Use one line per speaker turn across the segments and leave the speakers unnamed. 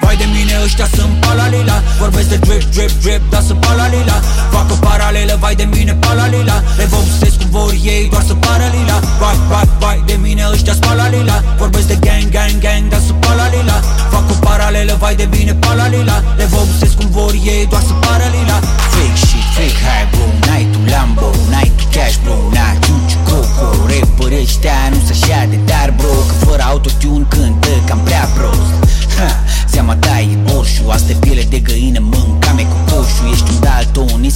Vai de mine ăștia sunt palalila. Vorbesc de drip, drip, drip, dar sunt palalila. Fac o paralelă, vai de mine palalila. Le vopsesc cum vor ei, doar să paralila. Vai, vai, vai de mine ăștia sunt palalila. Vorbesc de gang, gang, gang, dar sunt palalila. Fac o paralelă, vai de mine palalila. Le vopsesc cum vor ei, doar să paralila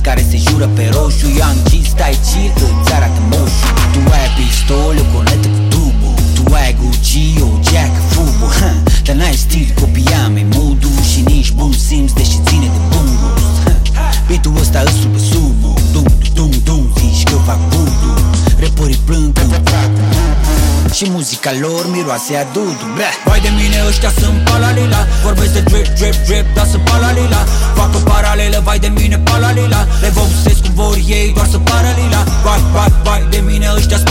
care se jură pe roșu. Young G, stai chill, îți arată moșu Tu ai pistol, o conetă cu tubul Tu ai Gucci, o geacă fubu ha, Dar n-ai stil, copiame modul. Și nici bun simț, deși ține de bun gust ha, Beatul ăsta îți subă subul. Dum, dum, dum, zici că fac voodoo. Rapperii plâng când fac și muzica lor miroase a dudu Blah. Vai de mine ăștia sunt palalila. Vorbesc de drip, drip, drip, dar sunt palalila. Fac o paralelă, vai de mine palalila. Le vopsesc cum vor ei, doar să paralila Vai, vai, vai de mine ăștia sunt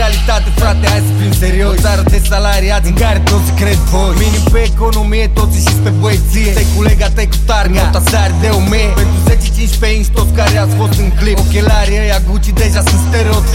realitate, frate, hai să fim serios O țară de salariați în care toți cred voi. Minim pe economie, toți și pe băieție. Te cu lega, te cu targa, tot sari de o mie. Pentru 10-15 inci toți care ați fost în clip. Ochelarii ăia Gucci deja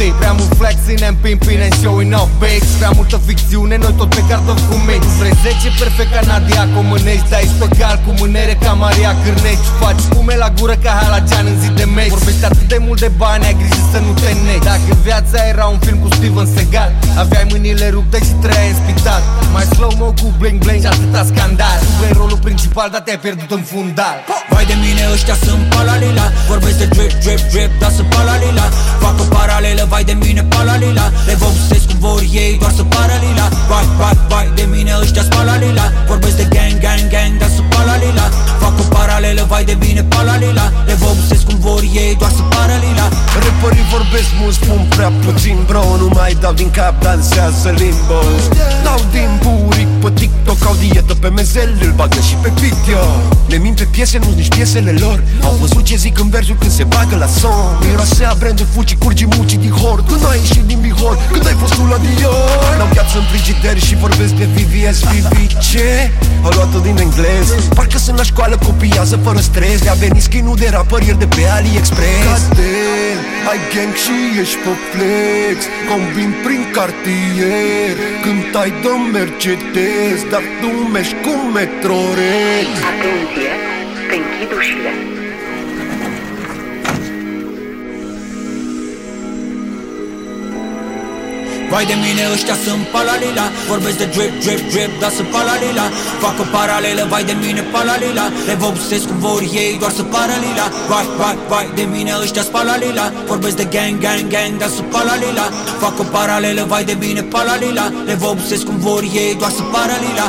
sunt stereotip Prea mult flex in and pimpin and showing off babes Prea multă ficțiune, noi tot pe cartofi cu mix. Vrei 10 perfect ca Nadia Comănești Dar ești pe cal cu mânere ca Maria Cârnești. Faci spume la gură ca Halagian în zi de meci. Vorbești atât de mult de bani, ai grijă să nu te negi Dacă viața era un film cu Steven Seagal Aveai mâinile rupte și trăiai în spital. Mai slow-mo cu bling bling și atâta scandal. Tu vrei rolul principal, dar te-ai pierdut în fundal.
Vai de mine ăștia sunt palalila. Vorbesc de drip, drip, drip, dar sunt palalila. Fac o paralelă, vai de mine palalila. Le vopsesc cum vor ei, doar să paralila Vai, vai, vai de mine ăștia sunt palalila. Vorbesc de gang, gang, gang, dar sunt palalila. Fac o paralelă, vai de mine palalila. Le vopsesc cum vor ei, doar să paralila
Rapperii vorbesc mult, spun prea puțin bro Nu mai dau din cap, dansează limbo. Dau din dietă pe mezel, îl bagă și pe video. Le mint pe piese, nu nici piesele lor. Au văzut ce zic în versuri când se bagă la son. Miroase a brandul fuci, curgi muci din hor. Când ai ieșit din Bihor, când ai fost tu la Dior. N-au viață în frigider și vorbesc de VVS, VVC Au luat-o din englez. Parcă sunt la școală, copiază fără stres. Le-a venit skin de rapărier de pe AliExpress. Cadel, ai gang și ești pe flex. Combin prin cartier Când ai de Mercedes Dar tu mergi cu Metrorex
Atenție, te închid ușile.
Vai de mine ăștia sunt palalila. Vorbesc de drip, drip, drip, dar sunt palalila. Fac o paralelă, vai de mine palalila. Le vopsesc cum vor ei, doar să paralila Vai, vai, vai de mine ăștia sunt palalila. Vorbesc de gang, gang, gang, dar sunt palalila. Fac o paralelă, vai de mine palalila. Le vopsesc cum vor ei, doar să paralila